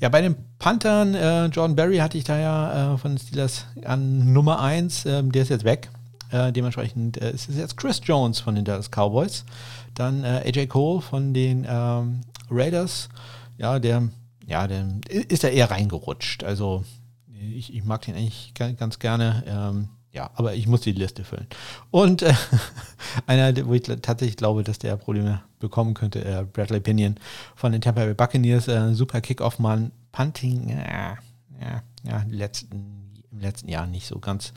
Ja, bei den Panthern, äh, Jordan Berry hatte ich da ja äh, von Steelers an Nummer 1, äh, der ist jetzt weg. Äh, dementsprechend äh, ist es jetzt Chris Jones von den Dallas Cowboys. Dann äh, AJ Cole von den ähm, Raiders. Ja, der, ja, der ist da eher reingerutscht. Also ich, ich mag den eigentlich ganz gerne. Ähm, ja, aber ich muss die Liste füllen. Und äh, einer, wo ich tatsächlich glaube, dass der Probleme bekommen könnte, äh, Bradley Pinion von den Tampa Bay Buccaneers, äh, super Kickoff-Mann, Punting, ja, ja, ja, letzten, im letzten Jahr nicht so ganz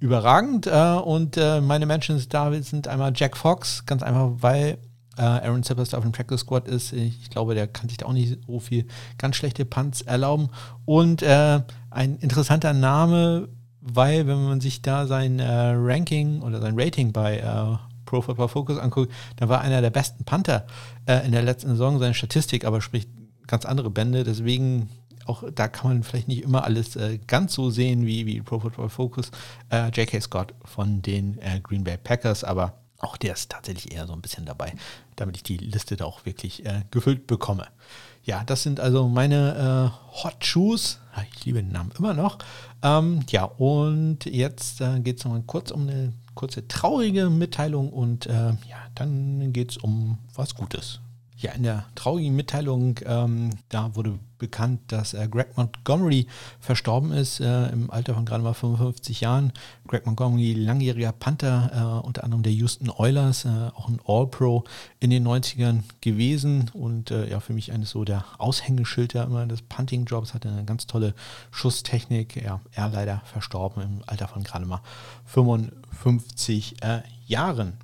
überragend. Äh, und äh, meine Menschen da sind einmal Jack Fox, ganz einfach, weil äh, Aaron Zippers auf dem Practice Squad ist. Ich glaube, der kann sich da auch nicht so viel ganz schlechte Punts erlauben. Und äh, ein interessanter Name, weil wenn man sich da sein äh, Ranking oder sein Rating bei äh, Pro Football Focus anguckt, dann war einer der besten Panther äh, in der letzten Saison. Seine Statistik aber spricht ganz andere Bände. Deswegen auch da kann man vielleicht nicht immer alles äh, ganz so sehen wie, wie Pro Football Focus. Äh, J.K. Scott von den äh, Green Bay Packers, aber auch der ist tatsächlich eher so ein bisschen dabei, damit ich die Liste da auch wirklich äh, gefüllt bekomme. Ja, das sind also meine äh, Hot Shoes. Ich liebe den Namen immer noch. Ähm, ja, und jetzt äh, geht es nochmal kurz um eine kurze traurige Mitteilung und ja, dann geht es um was Gutes. Ja, in der traurigen Mitteilung, ähm, da wurde bekannt, dass äh, Greg Montgomery verstorben ist, äh, im Alter von gerade mal 55 Jahren. Greg Montgomery, langjähriger Panther, äh, unter anderem der Houston Oilers, äh, auch ein All-Pro in den 90ern gewesen und äh, ja, für mich eines so der Aushängeschilder immer des Punting-Jobs, hatte eine ganz tolle Schusstechnik. Ja, er leider verstorben im Alter von gerade mal 55 äh, Jahren.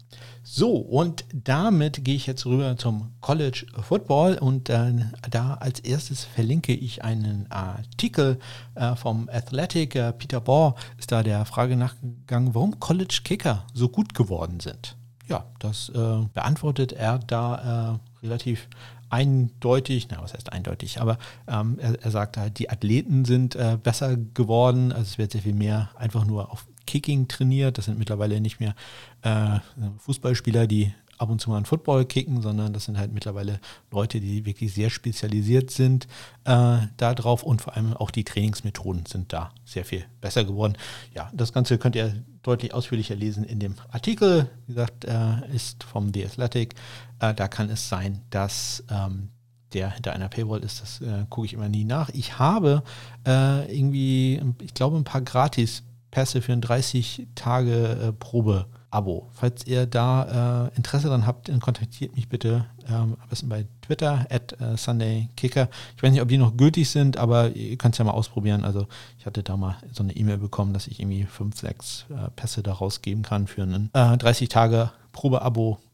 So, und damit gehe ich jetzt rüber zum College Football und äh, da als erstes verlinke ich einen Artikel äh, vom Athletic. Äh, Peter Baugh ist da der Frage nachgegangen, warum College Kicker so gut geworden sind. Ja, das äh, beantwortet er da äh, relativ eindeutig, na was heißt eindeutig, aber ähm, er, er sagt halt, die Athleten sind äh, besser geworden, also es wird sehr viel mehr einfach nur auf Kicking trainiert. Das sind mittlerweile nicht mehr äh, Fußballspieler, die ab und zu mal einen Football kicken, sondern das sind halt mittlerweile Leute, die wirklich sehr spezialisiert sind äh, darauf und vor allem auch die Trainingsmethoden sind da sehr viel besser geworden. Ja, das Ganze könnt ihr deutlich ausführlicher lesen in dem Artikel. Wie gesagt, äh, ist vom The Athletic. Äh, da kann es sein, dass ähm, der hinter einer Paywall ist, das äh, gucke ich immer nie nach. Ich habe äh, irgendwie, ich glaube, ein paar gratis Pässe für ein 30 Tage äh, Probe. Abo. Falls ihr da äh, Interesse daran habt, dann kontaktiert mich bitte ähm, am besten bei Twitter at äh, SundayKicker. Ich weiß nicht, ob die noch gültig sind, aber ihr könnt es ja mal ausprobieren. Also ich hatte da mal so eine E-Mail bekommen, dass ich irgendwie fünf, sechs äh, Pässe da rausgeben kann für ein 30 äh.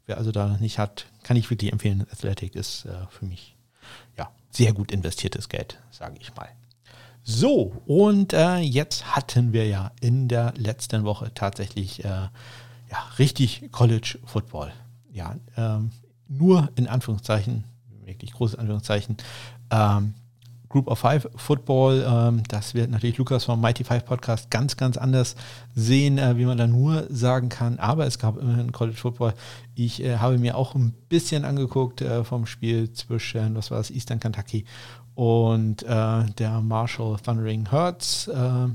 Wer also da nicht hat, kann ich wirklich empfehlen. Athletic ist für mich ja sehr gut investiertes Geld, sage ich mal. So, und äh, jetzt hatten wir ja in der letzten Woche tatsächlich äh, ja, richtig College Football. Ja, ähm, nur in Anführungszeichen, wirklich großes Anführungszeichen, ähm, Group of Five Football. Ähm, das wird natürlich Lukas vom Mighty Five Podcast ganz, ganz anders sehen, äh, wie man da nur sagen kann. Aber es gab immerhin College Football. Ich äh, habe mir auch ein bisschen angeguckt äh, vom Spiel zwischen, was war das, Eastern Kentucky und der Marshall Thundering Hertz, äh,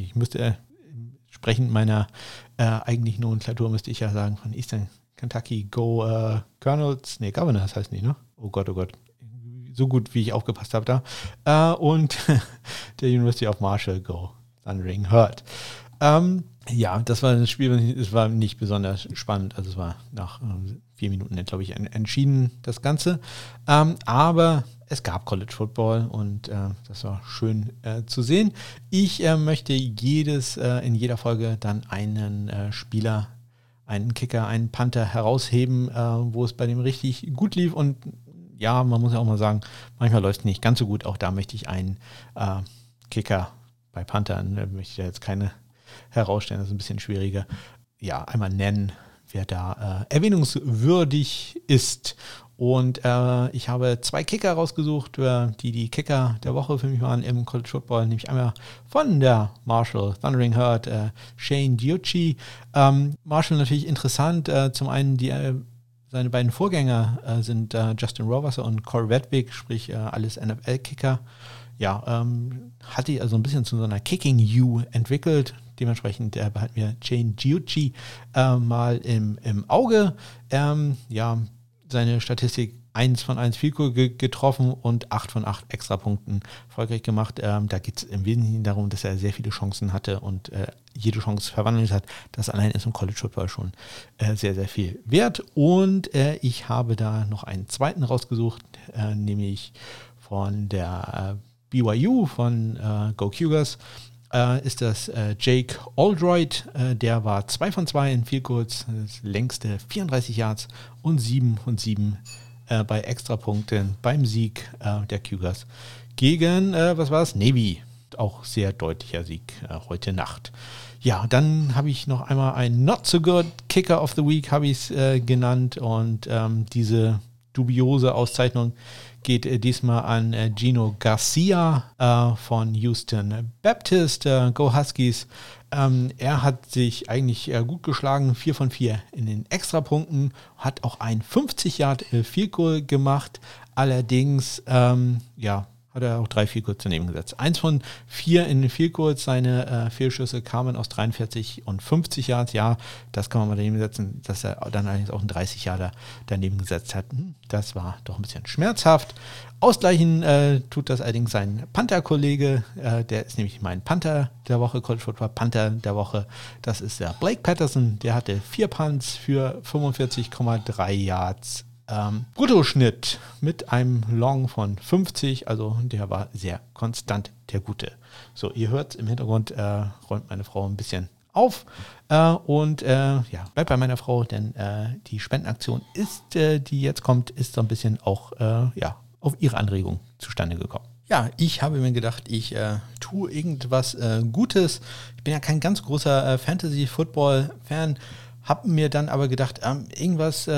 ich müsste entsprechend meiner eigentlichen Nomenklatur müsste ich ja sagen, von Eastern Kentucky Go Colonels, nee, Governors heißt nicht, ne? Oh Gott, oh Gott. So gut, wie ich aufgepasst habe da. Äh, und der University of Marshall Go Thundering Hurt. Ähm, ja, das war ein Spiel, es war nicht besonders spannend. Also es war nach äh, vier Minuten, glaube ich, entschieden, das Ganze. Ähm, aber es gab College Football und äh, das war schön äh, zu sehen. Ich äh, möchte jedes, äh, in jeder Folge dann einen äh, Spieler, einen Kicker, einen Panther herausheben, äh, wo es bei dem richtig gut lief. Und ja, man muss ja auch mal sagen, manchmal läuft es nicht ganz so gut. Auch da möchte ich einen Kicker bei Panthern, möchte ich jetzt keine herausstellen, das ist ein bisschen schwieriger. Ja, einmal nennen, wer da erwähnungswürdig ist. Und äh, ich habe zwei Kicker rausgesucht, äh, die die Kicker der Woche für mich waren im College Football, nämlich einmal von der Marshall Thundering Herd, äh, Shane Diucci. Ähm, Marshall natürlich interessant, äh, zum einen die äh, seine beiden Vorgänger äh, sind Justin Roverser und Corey Wedwig, sprich alles NFL-Kicker. Ja, ähm, hat die also ein bisschen zu so einer Kicking-U entwickelt. Dementsprechend äh, behalten wir Jane Giucci äh, mal im, im Auge. Ähm, ja, seine Statistik 1 von 1 Fico getroffen und 8 von 8 Extrapunkten erfolgreich gemacht. Ähm, da geht es im Wesentlichen darum, dass er sehr viele Chancen hatte und äh, jede Chance verwandelt hat. Das allein ist im College Football schon äh, sehr, sehr viel wert. Und äh, ich habe da noch einen zweiten rausgesucht, äh, nämlich von der BYU von äh, Go Cougars äh, ist das äh, Jake Aldroyd. Äh, der war 2 von 2 in Field Goals, das längste 34 Yards und 7 von 7 äh, bei Extrapunkten beim Sieg äh, der Cougars gegen, äh, was war es, Navy. Auch sehr deutlicher Sieg heute Nacht. Ja, dann habe ich noch einmal ein Not So Good Kicker of the Week, habe ich es genannt. Und ähm, diese dubiose Auszeichnung geht äh, diesmal an äh, Gino Garcia äh, von Houston Baptist, äh, Go Huskies. Ähm, er hat sich eigentlich äh, gut geschlagen, 4 von 4 in den Extrapunkten, hat auch ein 50 Yard äh, Field Goal gemacht. Allerdings, ähm, ja, hat er auch drei Field daneben gesetzt. Eins von vier in den Field Seine äh, Fehlschüsse kamen aus 43 und 50 Yards. Ja, das kann man mal daneben setzen, dass er dann allerdings auch ein 30 Jahre daneben gesetzt hat. Hm, das war doch ein bisschen schmerzhaft. Ausgleichen äh, tut das allerdings sein Panther-Kollege. Äh, der ist nämlich mein Panther der Woche, College Football Panther der Woche. Das ist der Blake Patterson. Der hatte vier Punts für 45,3 Yards ähm, Bruttoschnitt mit einem Long von 50, also der war sehr konstant, der gute. So, ihr hört im Hintergrund, äh, räumt meine Frau ein bisschen auf äh, und äh, ja, bleibt bei meiner Frau, denn äh, die Spendenaktion ist, äh, die jetzt kommt, ist so ein bisschen auch äh, ja, auf ihre Anregung zustande gekommen. Ja, ich habe mir gedacht, ich äh, tue irgendwas äh, Gutes. Ich bin ja kein ganz großer äh, Fantasy-Football-Fan, habe mir dann aber gedacht, ähm, irgendwas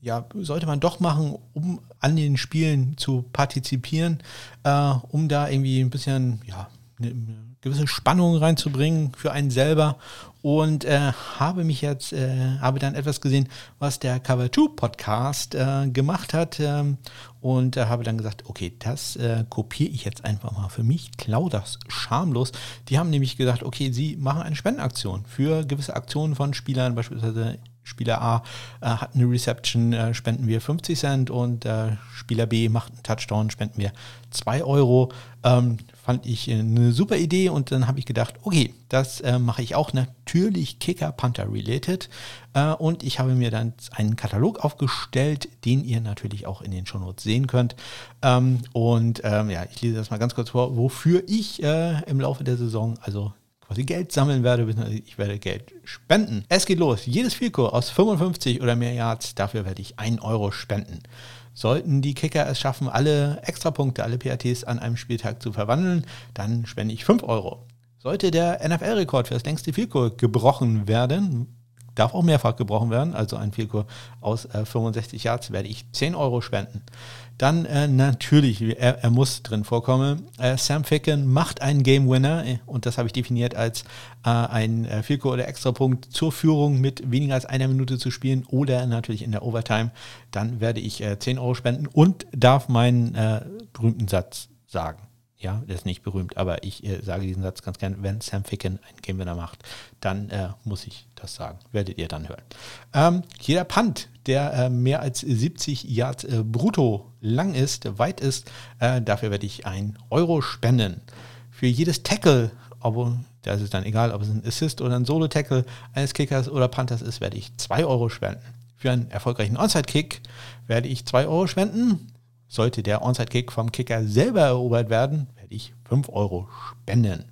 ja, sollte man doch machen, um an den Spielen zu partizipieren, äh, um da irgendwie ein bisschen, ja, eine, eine gewisse Spannung reinzubringen für einen selber und äh, habe mich jetzt, äh, habe dann etwas gesehen, was der Cover 2 Podcast äh, gemacht hat ähm, und äh, habe dann gesagt, okay, das äh, kopiere ich jetzt einfach mal für mich, klau das schamlos. Die haben nämlich gesagt, okay, sie machen eine Spendenaktion für gewisse Aktionen von Spielern, beispielsweise Spieler A äh, hat eine Reception, äh, spenden wir 50 Cent und äh, Spieler B macht einen Touchdown, spenden wir 2 Euro. Ähm, fand ich eine super Idee und dann habe ich gedacht, okay, das äh, mache ich auch natürlich Kicker Panther related äh, und ich habe mir dann einen Katalog aufgestellt, den ihr natürlich auch in den Shownotes sehen könnt. Ähm, und ähm, ja, ich lese das mal ganz kurz vor, wofür ich äh, im Laufe der Saison, also quasi Geld sammeln werde, ich werde Geld spenden. Es geht los. Jedes Fico aus 55 oder mehr Yards, dafür werde ich 1 Euro spenden. Sollten die Kicker es schaffen, alle Extrapunkte, alle PATs an einem Spieltag zu verwandeln, dann spende ich 5 Euro. Sollte der NFL-Rekord für das längste Fico gebrochen werden, darf auch mehrfach gebrochen werden, also ein Fico aus äh, 65 Yards, werde ich 10 Euro spenden. Dann äh, natürlich, er, er, muss drin vorkommen. Äh, Sam Ficken macht einen Game Winner äh, und das habe ich definiert als äh, ein äh, oder Extrapunkt zur Führung mit weniger als einer Minute zu spielen oder natürlich in der Overtime. Dann werde ich äh, 10 Euro spenden und darf meinen äh, berühmten Satz sagen. Ja, der ist nicht berühmt, aber ich äh, sage diesen Satz ganz gern, wenn Sam Ficken ein Game Winner macht, dann äh, muss ich das sagen. Werdet ihr dann hören. Ähm, jeder Punt, der äh, mehr als 70 Yards äh, brutto lang ist, weit ist, äh, dafür werde ich ein Euro spenden. Für jedes Tackle, aber da ist es dann egal, ob es ein Assist oder ein Solo-Tackle eines Kickers oder Panthers ist, werde ich 2 Euro spenden. Für einen erfolgreichen Onside-Kick werde ich 2 Euro spenden. Sollte der Onside-Kick vom Kicker selber erobert werden, werde ich 5 Euro spenden.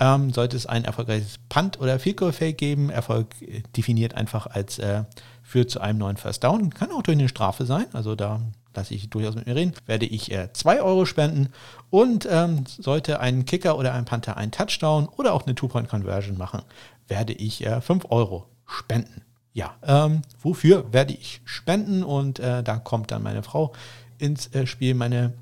Ähm, sollte es ein erfolgreiches Punt- oder Field Fake geben, Erfolg äh, definiert einfach als äh, führt zu einem neuen First Down, kann auch durch eine Strafe sein, also da lasse ich durchaus mit mir reden, werde ich 2 äh, Euro spenden und ähm, sollte ein Kicker oder ein Panther einen Touchdown oder auch eine Two-Point-Conversion machen, werde ich 5 äh, Euro spenden. Ja, ähm, wofür werde ich spenden und äh, da kommt dann meine Frau ins äh, Spiel. Meine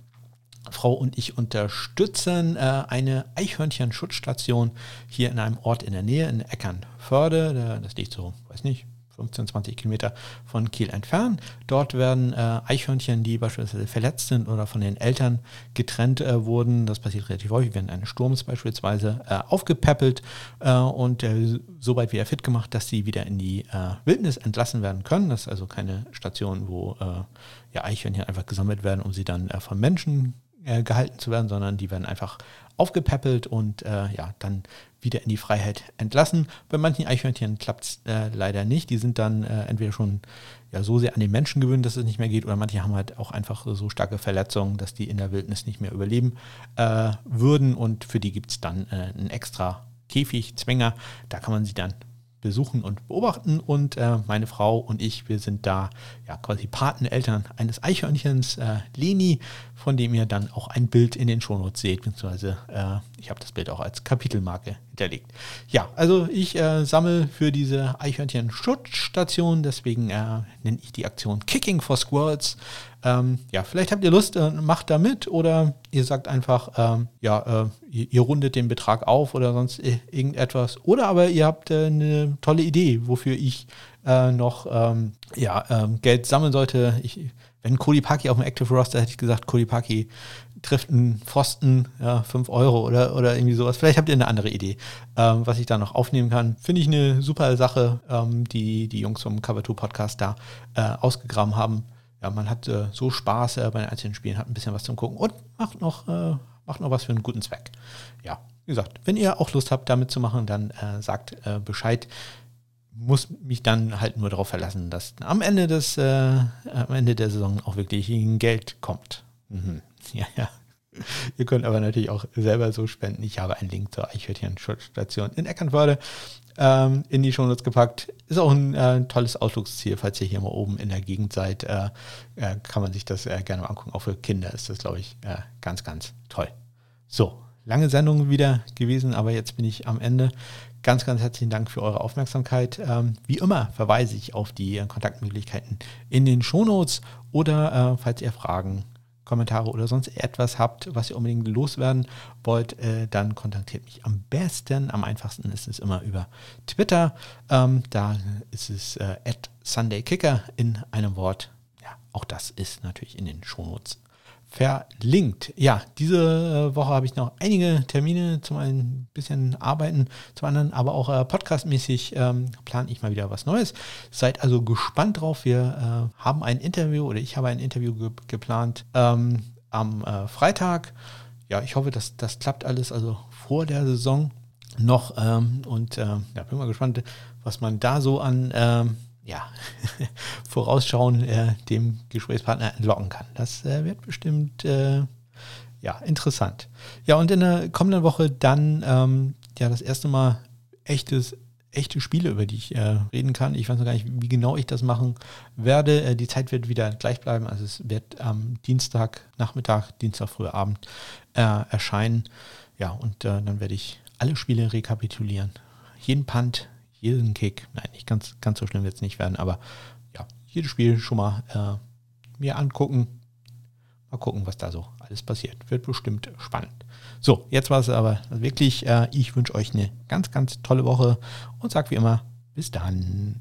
Frau und ich unterstützen äh, eine Eichhörnchen-Schutzstation hier in einem Ort in der Nähe, in Eckernförde. Das liegt so, weiß nicht, 15, 20 Kilometer von Kiel entfernt. Dort werden äh, Eichhörnchen, die beispielsweise verletzt sind oder von den Eltern getrennt äh, wurden, das passiert relativ häufig während eines Sturms beispielsweise, äh, aufgepäppelt äh, und äh, so weit wieder fit gemacht, dass sie wieder in die äh, Wildnis entlassen werden können. Das ist also keine Station, wo ja, Eichhörnchen einfach gesammelt werden, um sie dann von Menschen gehalten zu werden, sondern die werden einfach aufgepäppelt und äh, ja, dann wieder in die Freiheit entlassen. Bei manchen Eichhörnchen klappt es äh, leider nicht. Die sind dann äh, entweder schon ja, so sehr an den Menschen gewöhnt, dass es nicht mehr geht, oder manche haben halt auch einfach so starke Verletzungen, dass die in der Wildnis nicht mehr überleben äh, würden. Und für die gibt es dann äh, einen extra Käfig, Zwänger. Da kann man sie dann besuchen und beobachten. Und äh, meine Frau und ich, wir sind da ja quasi Pateneltern eines Eichhörnchens, äh, Leni, von dem ihr dann auch ein Bild in den Shownotes seht, beziehungsweise äh, ich habe das Bild auch als Kapitelmarke hinterlegt. Ja, also ich äh, sammle für diese Eichhörnchen-Schutzstation, deswegen äh, nenne ich die Aktion Kicking for Squirrels. Ähm, ja, vielleicht habt ihr Lust, äh, macht da mit oder ihr sagt einfach, ähm, ja, äh, ihr, rundet den Betrag auf oder sonst irgendetwas. Oder aber ihr habt äh, eine tolle Idee, wofür ich äh, noch ähm, ja, ähm, Geld sammeln sollte. Ich, wenn Cody Paki auf dem Active Roster hätte ich gesagt, Cody Paki trifft einen Pfosten, ja, 5 Euro oder, oder irgendwie sowas. Vielleicht habt ihr eine andere Idee, ähm, was ich da noch aufnehmen kann. Finde ich eine super Sache, ähm, die die Jungs vom Cover 2 Podcast da äh, ausgegraben haben. Ja, man hat äh, so Spaß äh, bei den einzelnen Spielen, hat ein bisschen was zum Gucken und macht noch, äh, macht noch was für einen guten Zweck. Ja, wie gesagt, wenn ihr auch Lust habt, damit zu machen, dann äh, sagt äh, Bescheid muss mich dann halt nur darauf verlassen, dass am Ende des, äh, am Ende der Saison auch wirklich Geld kommt. Mhm. Ja, ja. Ihr könnt aber natürlich auch selber so spenden. Ich habe einen Link zur Eichhörnchen-Schutzstation in Eckernförde ähm, in die Shownotes gepackt. Ist auch ein äh, tolles Ausflugsziel, falls ihr hier mal oben in der Gegend seid. Äh, äh, kann man sich das äh, gerne mal angucken. Auch für Kinder ist das, glaube ich, äh, ganz, ganz toll. So, lange Sendung wieder gewesen, aber jetzt bin ich am Ende. Ganz, ganz herzlichen Dank für eure Aufmerksamkeit. Ähm, wie immer verweise ich auf die Kontaktmöglichkeiten in den Shownotes oder äh, falls ihr Fragen, Kommentare oder sonst etwas habt, was ihr unbedingt loswerden wollt, äh, dann kontaktiert mich am besten. Am einfachsten ist es immer über Twitter. Ähm, da ist es äh, at SundayKicker in einem Wort. Ja, auch das ist natürlich in den Shownotes verlinkt. Ja, diese äh, Woche habe ich noch einige Termine zum ein bisschen arbeiten, zum anderen aber auch äh, podcastmäßig ähm, plane ich mal wieder was Neues. Seid also gespannt drauf. Wir äh, haben ein Interview oder ich habe ein Interview ge geplant ähm, am äh, Freitag. Ja, ich hoffe, dass das klappt alles also vor der Saison noch ähm, und äh, ja, bin mal gespannt, was man da so an ähm, ja, vorausschauen äh, dem Gesprächspartner entlocken kann. Das äh, wird bestimmt äh, ja, interessant. Ja, und in der kommenden Woche dann ähm, ja das erste Mal echtes, echte Spiele, über die ich äh, reden kann. Ich weiß noch gar nicht, wie genau ich das machen werde. Äh, die Zeit wird wieder gleich bleiben. Also es wird am Dienstag Nachmittag, Dienstag früher Abend äh, erscheinen. Ja, und dann werde ich alle Spiele rekapitulieren. Jeden Punt, jeden Kick, nein, nicht ganz, ganz so schlimm wird es nicht werden, aber ja, jedes Spiel schon mal äh, mir angucken. Mal gucken, was da so alles passiert. Wird bestimmt spannend. So, jetzt war es aber wirklich. Äh, ich wünsche euch eine ganz, ganz tolle Woche und sage wie immer, bis dann.